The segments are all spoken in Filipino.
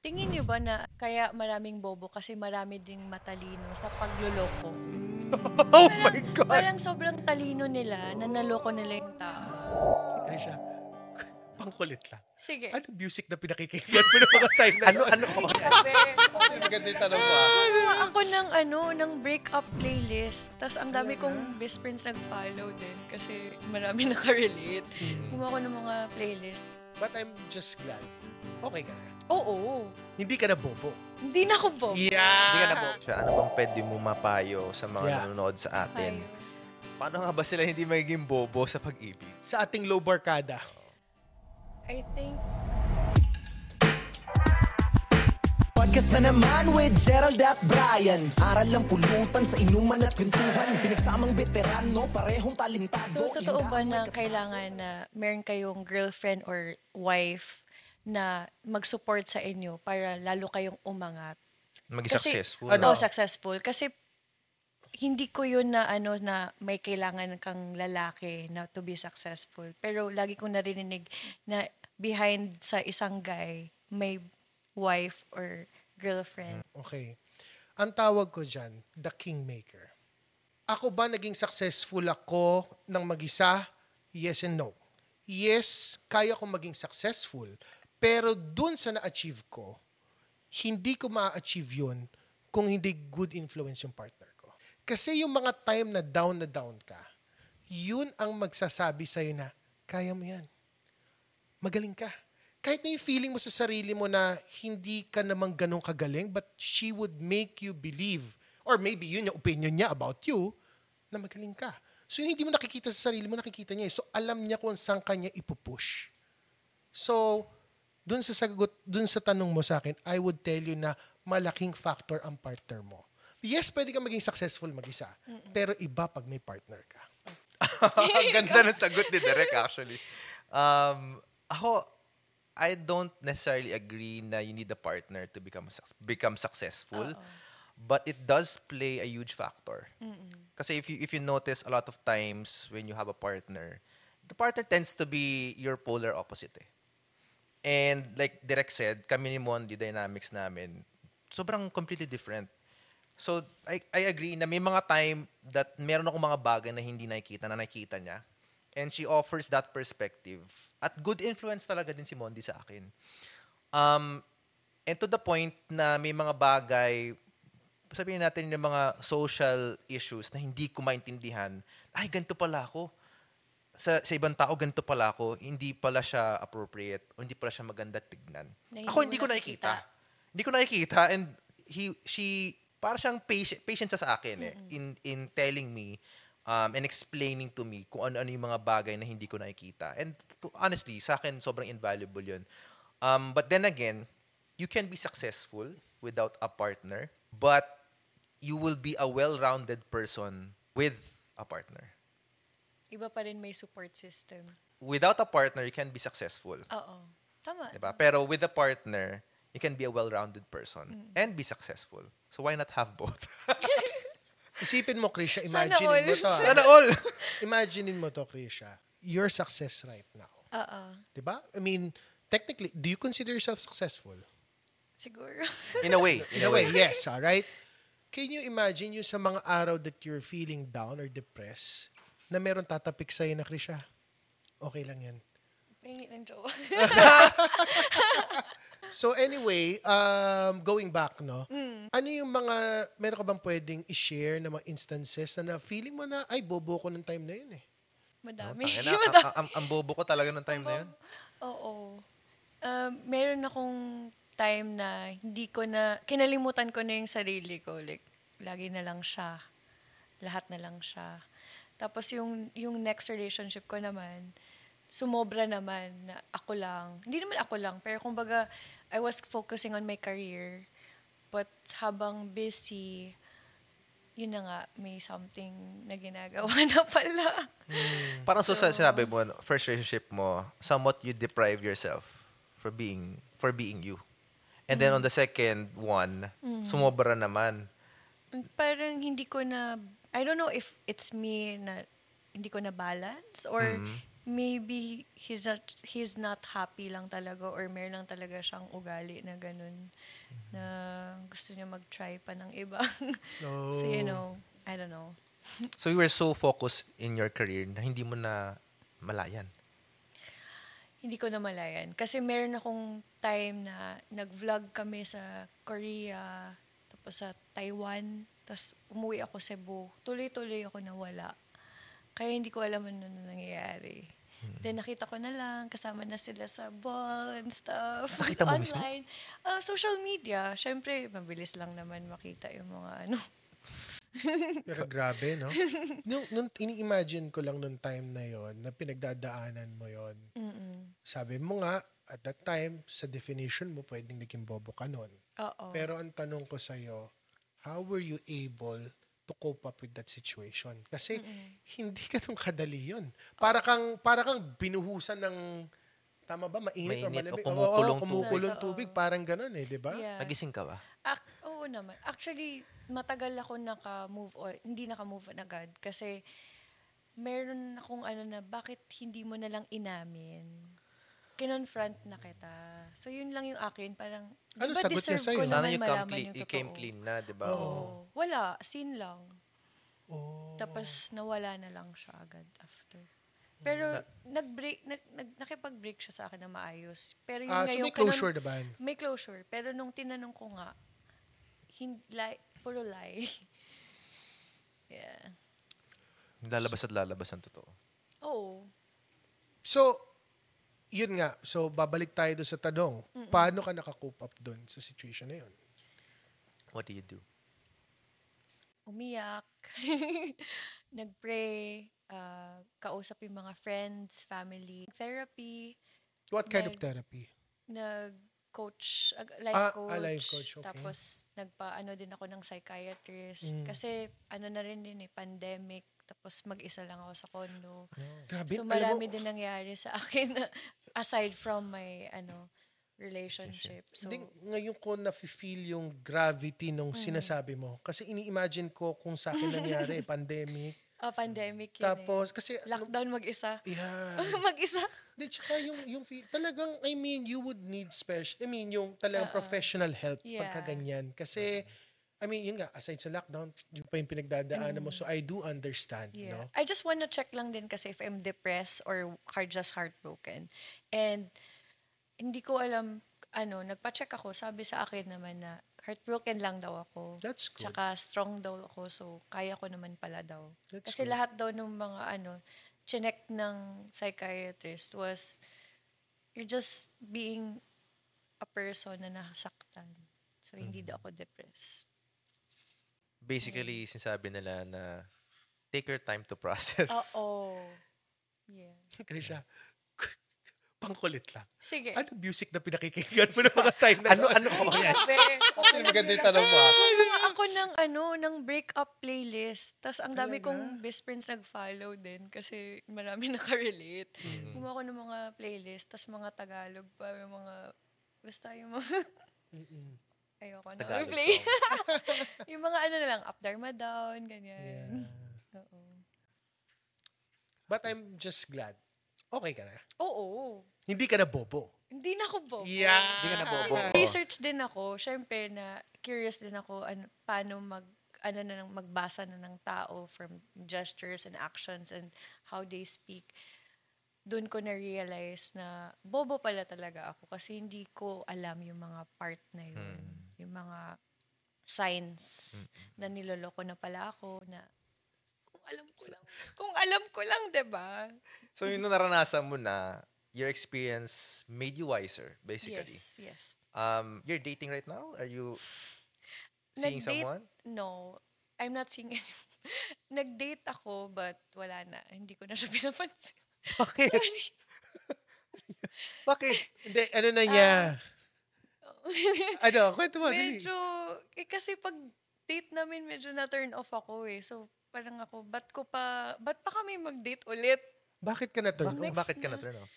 Tingin niyo ba na kaya maraming bobo kasi marami ding matalino sa pagluloko? Oh my God! Parang sobrang talino nila na naloko nila yung tao. Krisha, pangkulit lang. Sige. Ano music na pinakikinggan mo ng mga time na Ano, ano? Sabi, Maganda yung tanong mo ah. ako ng ano, ng breakup playlist. Tapos ang dami kong best friends nag-follow din kasi marami nakarelate. Gumawa ko ng mga playlist. But I'm just glad. Okay ka na. Oo. Hindi ka na bobo. Hindi na ako bobo. Yeah! Hindi ka na po. Siya, ano bang pwede mo mapayo sa mga Yeah. nanonood sa atin? Ayun. Paano nga ba sila hindi magiging bobo sa pag-ibig? Sa ating low barkada. I think Podcast na naman with Gerald at Brian Aral lang pulutan sa inuman at kwentuhan Pinagsamang veterano, parehong talentado So, totoo ba na kailangan na meron kayong girlfriend or wife na mag-support sa inyo para lalo kayong umangat? Maging Kasi- successful. Ano? Oh, successful. Kasi hindi ko yun na ano na may kailangan kang lalaki na to be successful. Pero lagi kong narinig na behind sa isang guy may wife or girlfriend. Okay. Ang tawag ko dyan, the kingmaker. Ako ba naging successful ako ng mag-isa? Yes and no. Yes, kaya ko maging successful. Pero dun sa na-achieve ko, hindi ko ma-achieve yun kung hindi good influence yung partner ko. Kasi yung mga time na down na down ka, yun ang magsasabi sa'yo na, kaya mo yan magaling ka. Kahit na yung feeling mo sa sarili mo na hindi ka naman ganun kagaling, but she would make you believe, or maybe yun yung opinion niya about you, na magaling ka. So yung hindi mo nakikita sa sarili mo, nakikita niya. eh. So alam niya kung saan kanya ipupush. So, dun sa sagot, dun sa tanong mo sa akin, I would tell you na malaking factor ang partner mo. Yes, pwede ka maging successful mag-isa. Pero iba pag may partner ka. Ang ganda ng sagot ni Derek actually. Um, ako, I don't necessarily agree na you need a partner to become become successful. But it does play a huge factor. Kasi if you if you notice a lot of times when you have a partner, the partner tends to be your polar opposite eh. And like Derek said, kami ni Mon, the dynamics namin, sobrang completely different. So, I, I agree na may mga time that meron akong mga bagay na hindi nakikita, na nakikita niya. And she offers that perspective. At good influence talaga din si Mondi sa akin. Um, and to the point na may mga bagay, sabihin natin yung mga social issues na hindi ko maintindihan, ay, ganito pala ako. Sa, sa ibang tao, ganito pala ako. Hindi pala siya appropriate o hindi pala siya maganda tignan. Na ako hindi ko nakikita. nakikita. Hindi ko nakikita and he she para siyang patient, patient siya sa akin eh in in telling me um, and explaining to me kung ano-ano yung mga bagay na hindi ko nakikita. And to, honestly, sa akin sobrang invaluable 'yun. Um, but then again, you can be successful without a partner, but you will be a well-rounded person with a partner. Iba pa rin may support system. Without a partner, you can be successful. Oo. Tama. Diba? Pero with a partner, you can be a well-rounded person and be successful. So why not have both? Isipin mo, Krisha, imagine mo to. Sana all! Imaginein mo to, Krisha. Your success right now. Oo. Diba? I mean, technically, do you consider yourself successful? Siguro. In a way. In a way, yes, all right? Can you imagine yung sa mga araw that you're feeling down or depressed na meron tatapik sa'yo na, Krisha, okay lang yan. Tingin ng jowa. So anyway, um, going back, no? Ano yung mga, meron ka bang pwedeng i-share na mga instances na, na feeling mo na, ay, bobo ko ng time na yun eh. Madami. Tangina, Madami. ang, ang, ang bobo ko talaga ng time na yun. Oo. Um, meron akong time na hindi ko na, kinalimutan ko na yung sarili ko. Like, lagi na lang siya. Lahat na lang siya. Tapos yung, yung next relationship ko naman, sumobra naman na ako lang. Hindi naman ako lang, pero kumbaga, I was focusing on my career. But habang busy, yun na nga, may something na ginagawa na pala. Parang so, sa sinabi mo, no, first relationship mo, somewhat you deprive yourself for being for being you. And then on the second one, sumobra naman. parang hindi ko na, I don't know if it's me na hindi ko na balance or maybe he's not, he's not happy lang talaga or meron lang talaga siyang ugali na ganun na gusto niya mag-try pa ng iba. so, you Oh. know, I don't know. So you were so focused in your career na hindi mo na malayan. Hindi ko na malayan. Kasi meron akong time na nag-vlog kami sa Korea, tapos sa Taiwan, tapos umuwi ako Cebu. Tuloy-tuloy ako nawala. Kaya hindi ko alam ano na nangyayari. Then nakita ko na lang, kasama na sila sa ball and stuff. Nakita mo mismo? Online. Ah, social media. Siyempre, mabilis lang naman makita yung mga ano. Pero grabe, no? nung, nung ini-imagine ko lang nung time na yon na pinagdadaanan mo yon Sabi mo nga, at that time, sa definition mo, pwedeng naging bobo ka nun. Oo. Pero ang tanong ko sa'yo, how were you able to cope up with that situation? Kasi hindi ka nung kadali yun. Para kang, para kang binuhusan ng, tama ba, mainit, o Mainit o malamig? kumukulong Oo, kumukulong tubig. tubig. Parang ganun eh, di ba? Yeah. Nagising ka ba? Ac- oo naman. Actually, matagal ako naka-move on. Hindi naka-move on agad. Kasi, meron akong ano na, bakit hindi mo na lang inamin? Kinonfront na kita. So, yun lang yung akin. Parang, Ano ba sagot niya deserve sa'yo? Sana you, come clean, yung you came clean na, di ba? Oo. Wala. Scene lang. Oh. Tapos, nawala na lang siya agad after. Pero, nag-break, nag, nag, nakipag-break siya sa akin na maayos. Pero yun Ah, nga so yung may closure naman. May closure. Pero nung tinanong ko nga, hindi, lie, puro lie. yeah. Lalabas at lalabas ang totoo. Oo. So, yun nga. So, babalik tayo doon sa tanong. Paano ka nakakope up doon sa situation na yun? What do you do? Umiyak. Nag-pray. ah, kausap yung mga friends, family. Therapy. What kind of Nag- therapy? Nag-coach, ag- life Ah, coach. ah, life coach, okay. Tapos, nagpa-ano din ako ng psychiatrist. Mm. Kasi, ano na rin din eh, pandemic. Tapos, mag-isa lang ako sa condo. Grabe. So marami mo, din nangyari sa akin na aside from my ano relationship. So Hindi, ngayon ko na-feel yung gravity nung Mm. sinasabi mo. Kasi ini-imagine ko kung sa akin nangyari, pandemic. ah, pandemic yun Tapos, kasi, eh. lockdown mag-isa. yeah. mag-isa. Di, tsaka yung, yung feel, talagang, I mean, you would need special, I mean, yung talagang professional help Yeah. pagka ganyan. Kasi, I mean, yun nga, aside sa lockdown, yun pa yung pinagdadaanan mo. So, I do understand, Yeah. no? I just wanna check lang din kasi if I'm depressed or hard just heartbroken. And hindi ko alam ano, nagpa-check ako, sabi sa akin naman na heartbroken lang daw ako. That's good. Tsaka strong daw ako, so kaya ko naman pala daw. That's Kasi good. lahat daw ng mga ano, chinek ng psychiatrist was you're just being a person na nasaktan. So, hindi daw ako depressed. Basically, sinasabi nila na take your time to process. Oo. Yeah. Kaya siya, pangkulit lang. Sige. Ano music na pinakikinggan mo ng mga time na ano, ano ko yan? Grabe. Maganda yung tanong mo. Ako ng ano, ng breakup playlist. Tapos ang dami Talaga? kong best friends nag-follow din kasi marami nakarelate. Mm. Gumawa ako ng mga playlist, tapos mga Tagalog pa, yung mga, basta yung mga, ayoko na Tagalog play. yung mga ano na lang, up, dharma down, ganyan. Oo. But I'm just glad. Okay ka na. Oo. Hindi ka na bobo. Hindi na ako bobo. Yeah. Hindi ka na bobo. Research din ako. Siyempre na curious din ako ano, paano mag ano na ng magbasa na ng tao from gestures and actions and how they speak. Doon ko na-realize na bobo pala talaga ako kasi hindi ko alam yung mga part na yun. Yung mga signs na niloloko na pala ako na kung alam ko lang. Kung alam ko lang, 'di ba? So, yung naranasan mo na, your experience made you wiser, basically. Yes, yes. Um, you're dating right now? Are you seeing Nag-date- someone? No. I'm not seeing anyone. Nag-date ako, but wala na. Hindi ko na siya pinapansin. Bakit? Bakit? Hindi, ano na niya? ano, kwento mo, dali. medyo, eh, kasi pag date namin, medyo na-turn off ako eh. So, parang ako, ba't ko pa, ba't pa kami mag-date ulit? Bakit ka na turn Bakit, off? bakit ka na turn off?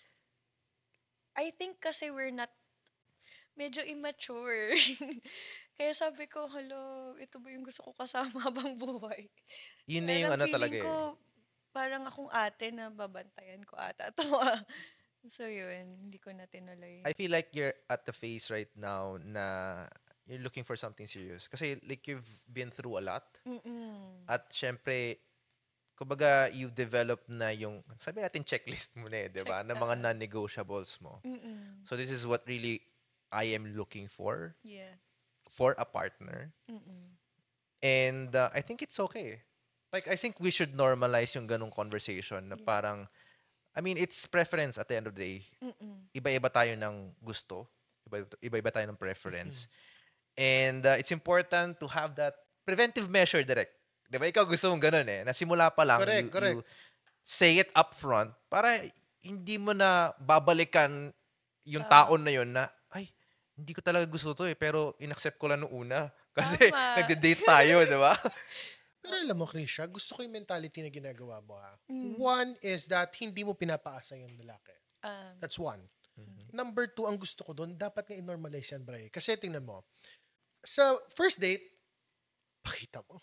I think kasi we're not, medyo immature. Kaya sabi ko, hello, ito ba yung gusto ko kasama habang buhay? Yun na yung ano talaga feeling eh. ko, parang akong ate na babantayan ko ata to. ah. so yun, hindi ko na tinuloy. I feel like you're at the phase right now na you're looking for something serious. Kasi like you've been through a lot. Mm-mm. At syempre, kumbaga you've developed na yung, sabi natin checklist mo na eh, di ba? Na mga non-negotiables mo. Mm-mm. So this is what really I am looking for, Yeah. for a partner. Mm-mm. And uh, I think it's okay. Like, I think we should normalize yung ganong conversation na parang, I mean, it's preference at the end of the day. Mm-mm. Iba-iba tayo ng gusto. Iba- Iba-iba tayo ng preference. And uh, it's important to have that preventive measure direct. Di ba? Ikaw gusto mong ganun eh. Nasimula pa lang, Correct, you, correct. you say it up front para hindi mo na babalikan yung taon na yun na, ay, hindi ko talaga gusto to eh, pero inaccept ko lang noong una. Kasi Tama. nagde-date tayo, di ba? Pero alam mo, Krisha, gusto ko yung mentality na ginagawa mo. Ha? One is that hindi mo pinapaasa yung lalaki. Um, That's one. Number two, ang gusto ko doon, dapat nga i-normalize yan, Bray. Kasi tingnan mo, sa first date, pakita mo,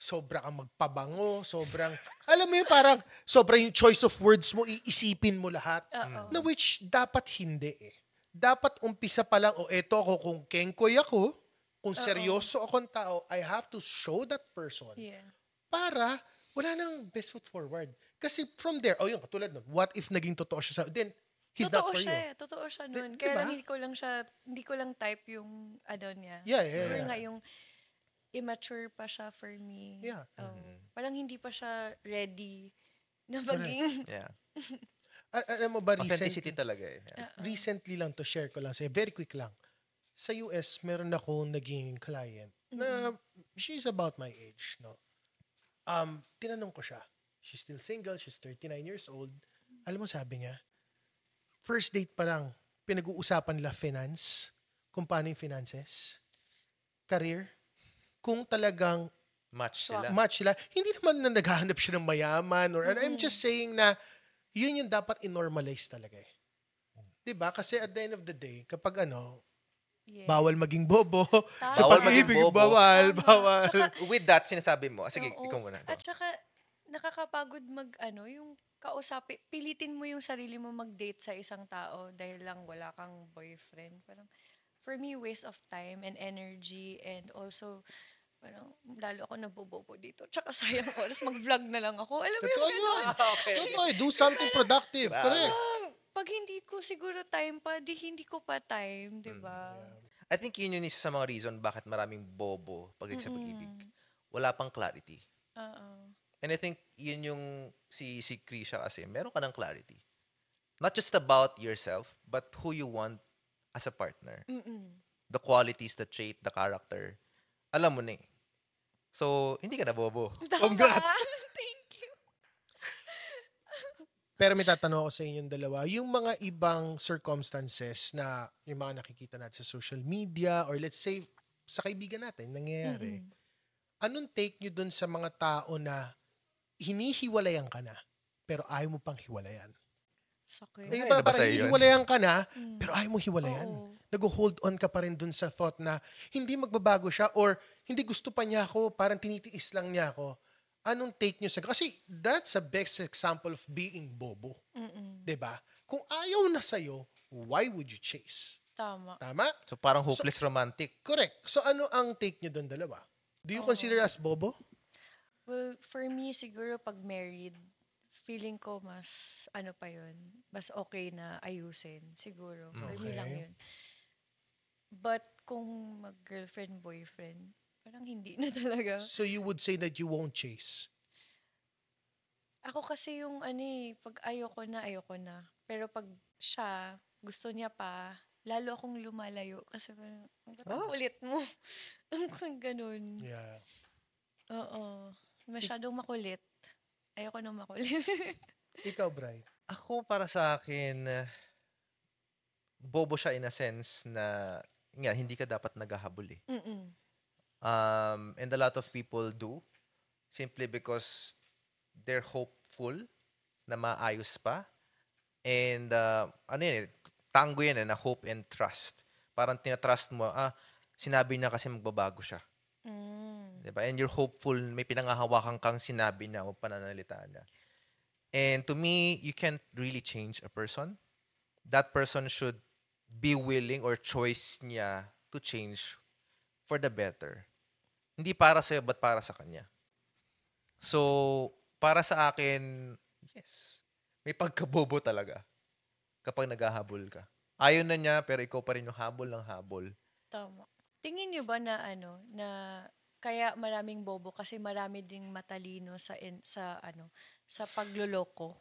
sobra kang magpabango, sobrang, alam mo yun, parang sobra yung choice of words mo, iisipin mo lahat. Oo. Na which dapat hindi eh. Dapat umpisa pa lang, o eto ako, kung kengkoy ako, kung seryoso akong tao, I have to show that person yeah. para wala nang best foot forward. Kasi from there, oh yun, katulad nun, what if naging totoo siya sa, then, he's totoo not for siya you. eh. Totoo siya nun. di Kaya ba? lang hindi ko lang siya, hindi ko lang type yung ano niya. Yeah, yeah, Siguro yeah. nga yung immature pa siya for me. Yeah. Oh, Parang hindi pa siya ready na maging, Yeah. A- alam mo ba, recently, Authenticity talaga eh. Yeah. recently lang to share ko lang sa'yo, very quick lang. Sa US, meron ako naging client na she's about my age, no? Um, tinanong ko siya. She's still single, she's 39 years old. Alam mo sabi niya, first date pa lang, pinag-uusapan nila finance, kung paano yung finances, career, kung talagang Match sila. match sila. Hindi naman na naghahanap siya ng mayaman or ano. I'm just saying na yun yung dapat i-normalize talaga eh. 'Di ba? Kasi at the end of the day, kapag ano, yeah. bawal maging bobo. sa Bawal maging pag-ibig, bobo. bawal, Tama. bawal. Tsaka- With that, sinasabi mo. Ah, Sige, Oo. ikaw muna. Go. At saka, nakakapagod mag, ano, yung kausapin, pilitin mo yung sarili mo mag-date sa isang tao dahil lang wala kang boyfriend. Parang, for me, waste of time and energy and also, parang, lalo ako nabobobo dito. Tsaka sayang oras, mag-vlog na lang ako. Alam mo yung Totoo gano'n? yun. Totoo eh. Do something productive. Correct. Ah, pag hindi ko siguro time pa, di hindi ko pa time, di ba? I think yun yung isa sa mga reason bakit maraming bobo pagdating sa pag-ibig. Wala pang clarity. Oo. And I think yun yung si, si Krisha kasi, meron ka ng clarity. Not just about yourself, but who you want as a partner. The qualities, the trait, the character. Alam mo na eh. So, hindi ka na bobo. Congrats! Thank you. Pero may tatanong ako sa inyong dalawa, yung mga ibang circumstances na yung mga nakikita natin sa social media or let's say sa kaibigan natin nangyayari, anong take nyo dun sa mga tao na hinihiwalayan ka na pero ayaw mo pang hiwalayan? Sakit. Yung Ay, iba nabasa parang yun. hinihiwalayan ka na pero ayaw mo hiwalayan. Oo. Nag-hold on ka pa rin dun sa thought na hindi magbabago siya or hindi gusto pa niya ako, parang tinitiis lang niya ako. Anong take nyo sa... Kasi that's a best example of being bobo. 'Di ba? Kung ayaw na sa'yo, why would you chase? Tama. Tama? So, parang hopeless romantic. Correct. So ano ang take nyo doon dalawa? Do you consider us bobo? Well, for me, siguro pag married, feeling ko mas, ano pa yun, mas okay na ayusin. Siguro. For me lang Okay. yun. But kung mag-girlfriend, boyfriend, parang hindi na talaga. So you would say that you won't chase? Ako kasi yung ano eh, pag ayoko na, ayoko na. Pero pag siya, gusto niya pa, lalo akong lumalayo. Kasi parang, ang kulit mo? Ang ganun. Yeah. Oo. Masyadong makulit. Ayoko nang makulit. Ikaw, Bri. Ako, para sa akin, bobo siya in a sense na, nga, hindi ka dapat naghahabol eh. Mm-mm. Um, and a lot of people do simply because they're hopeful na maayos pa. And uh, ano yun eh, tango yan eh, na hope and trust. Parang tinatrust mo, ah, sinabi na kasi magbabago siya. Mm. Diba? And you're hopeful, may pinangahawakan kang sinabi na o pananalita niya. And to me, you can't really change a person. That person should be willing or choice niya to change for the better. Hindi para sa'yo, but para sa kanya. So, para sa akin, yes. May pagkabobo talaga kapag naghahabol ka. Ayaw na niya, pero ikaw pa rin yung habol ng habol. Tama. Tingin niyo ba na ano, na kaya maraming bobo kasi marami ding matalino sa in, sa ano, sa pagloloko.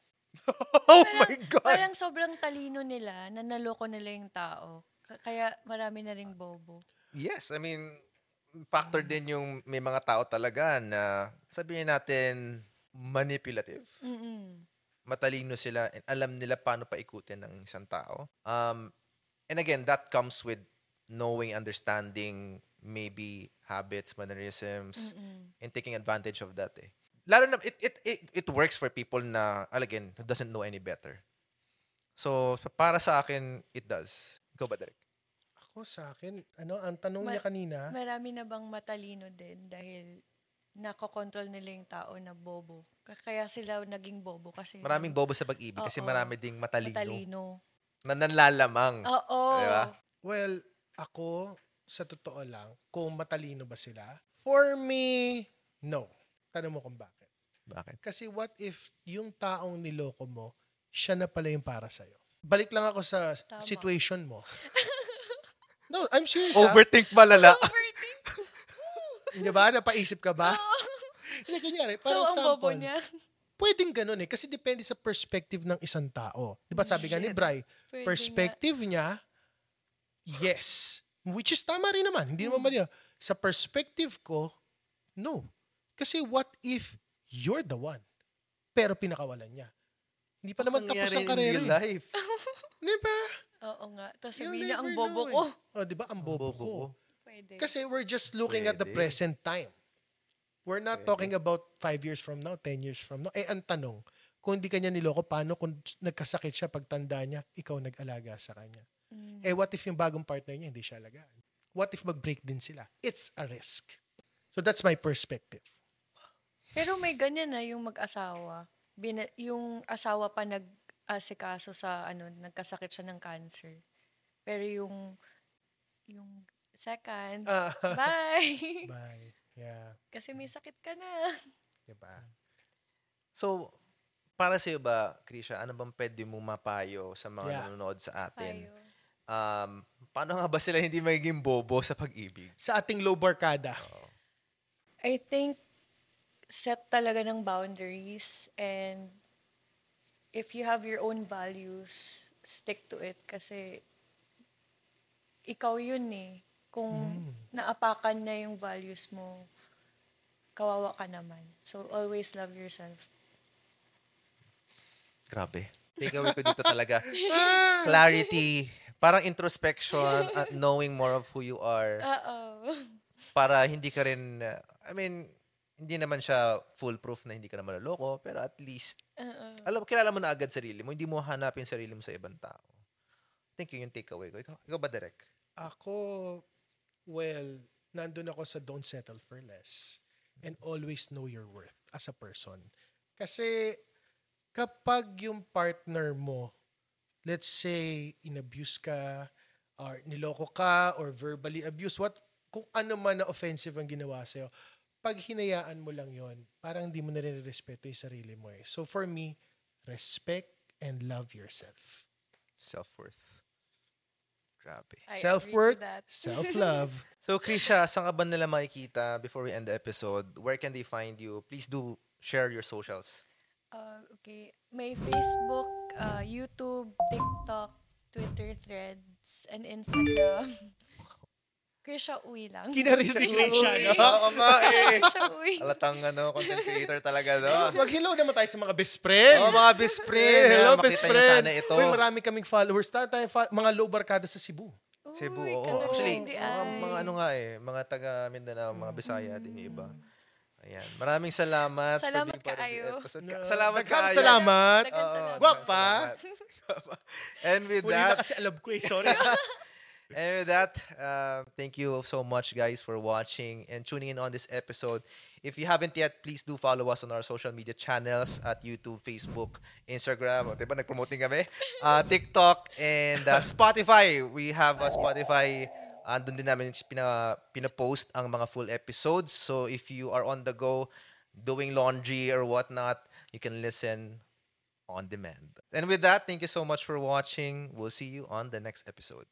Oh Parang- my God! Parang sobrang talino nila na naloko nila yung tao. Kaya marami na ring bobo. Yes, I mean, factor din yung may mga tao talaga na sabihin natin manipulative. Mm-mm. Matalino sila and alam nila paano paikutin ng isang tao. Um, and again, that comes with knowing, understanding maybe habits, mannerisms, and taking advantage of that eh. Lalo na, it, it, it, it works for people na, again, who doesn't know any better. So, para sa akin, it does. Ikaw ba, Derek? Ako sa akin, ano, ang tanong Ma- niya kanina, Marami na bang matalino din dahil nakokontrol nila yung tao na bobo. Kaya sila naging bobo kasi Maraming bobo sa pag-ibig kasi marami ding matalino, matalino. na nanlalamang. Oo. Di ba? well, ako, sa totoo lang, kung matalino ba sila, for me, no. Tanong mo kung bakit. Bakit? Kasi what if yung taong niloko mo, siya na pala yung para sa'yo? Balik lang ako sa Tama. situation mo. no, I'm serious. Overthink malala. Di ba? Napaisip ka ba? Hindi, kunyari, So, parang ang bobo sample. niya. Pwedeng ganun eh. Kasi depende sa perspective ng isang tao. Di ba sabi nga ni Bry, Pwede perspective niya, yes. Which is tama rin naman. Hindi Hmm. naman mali. Sa perspective ko, no. Kasi what if you're the one, pero pinakawalan niya? Hindi pa naman tapos ang karera. eh. life. Di ba? Oo nga. Tapos sabihin niya, ang bobo ko. eh. Oh, di ba? Ang bobo, bobo ko. ko. Pwede. Kasi we're just looking at the Pwede. present time. We're not talking about five years from now, 10 years from now. Eh, ang tanong, kung hindi kanya niloko, paano kung nagkasakit siya pagtanda niya, ikaw nag-alaga sa kanya? Mm. Eh, what if yung bagong partner niya, hindi siya alagaan? What if mag-break din sila? It's a risk. So that's my perspective. Pero may ganyan na yung mag-asawa. Bina- yung asawa pa nag-asikaso sa ano, nagkasakit siya ng cancer. Pero yung yung second, Ah. bye. Bye. Yeah. Kasi may sakit ka na. Diba? So, para sa iyo ba, Krisha, ano bang pwede mo mapayo sa mga Yeah. nanonood sa atin? Tayo. Um, paano nga ba sila hindi magiging bobo sa pag-ibig? Sa ating low barkada. I think set talaga ng boundaries and if you have your own values, stick to it kasi ikaw yun eh. Kung naapakan na yung values mo, kawawa ka naman. So, always love yourself. Grabe. Takeaway ko dito talaga. Clarity, parang introspection, at knowing more of who you are Oo. para hindi ka rin, uh, I mean, hindi naman siya foolproof na hindi ka na maloloko, pero at least, alam, kilala mo na agad sarili mo, hindi mo hanapin sarili mo sa ibang tao. I think yun yung takeaway ko. Ikaw, ikaw ba, Derek? Ako, well, nandun ako sa don't settle for less and always know your worth as a person. Kasi kapag yung partner mo, let's say, inabuse ka, or niloko ka, or verbally abuse, what, kung ano man na offensive ang ginawa sa'yo, pag hinayaan mo lang yon parang hindi mo na rin respeto yung sarili mo eh. So for me, respect and love yourself. Self-worth. Grabe. I Self-worth, self-love. So, Krisha, saan ka ba nila makikita before we end the episode? Where can they find you? Please do share your socials. Uh, okay. May Facebook, uh, YouTube, TikTok, Twitter threads, and Instagram. Krisha Uy lang. Kinarinig rin siya, no? Oo nga eh. Krisha Uy. Alatang ano, content creator talaga doon. Mag-hello naman tayo sa mga best friend. Oh, mga best friend. Eh, hello, Makita best friend. sana ito. Uy, marami kaming followers. Tayo tayo fa- mga low barkada sa Cebu. Cebu, Uy, oo. kalagay Actually, mga, mga ano nga eh, mga taga Mindanao, mga Bisaya din yung iba. Ayan. Maraming salamat. Salamat kaayo. Na- Salamat kaayo. salamat. Oo, salamat. Gwapa. salamat. And with Huli na that, kasi alam ko eh. Sorry. And with that, uh, thank you so much, guys, for watching and tuning in on this episode. If you haven't yet, please do follow us on our social media channels at YouTube, Facebook, Instagram. O, diba, nag-promote din kami. Uh, TikTok, and uh, Spotify. We have a Spotify. Andun din namin pina, pina-post ang mga full episodes. So if you are on the go, doing laundry or whatnot, you can listen on demand. And with that, thank you so much for watching. We'll see you on the next episode.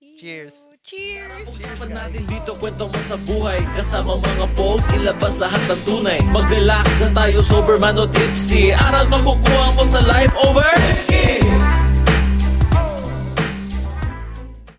See Cheers. you. Cheers! Usapan natin dito kwento mo sa buhay Kasama mga folks, ilabas lahat ng tunay Mag-relax na tayo, sober man o tipsy Aral makukuha mo sa life over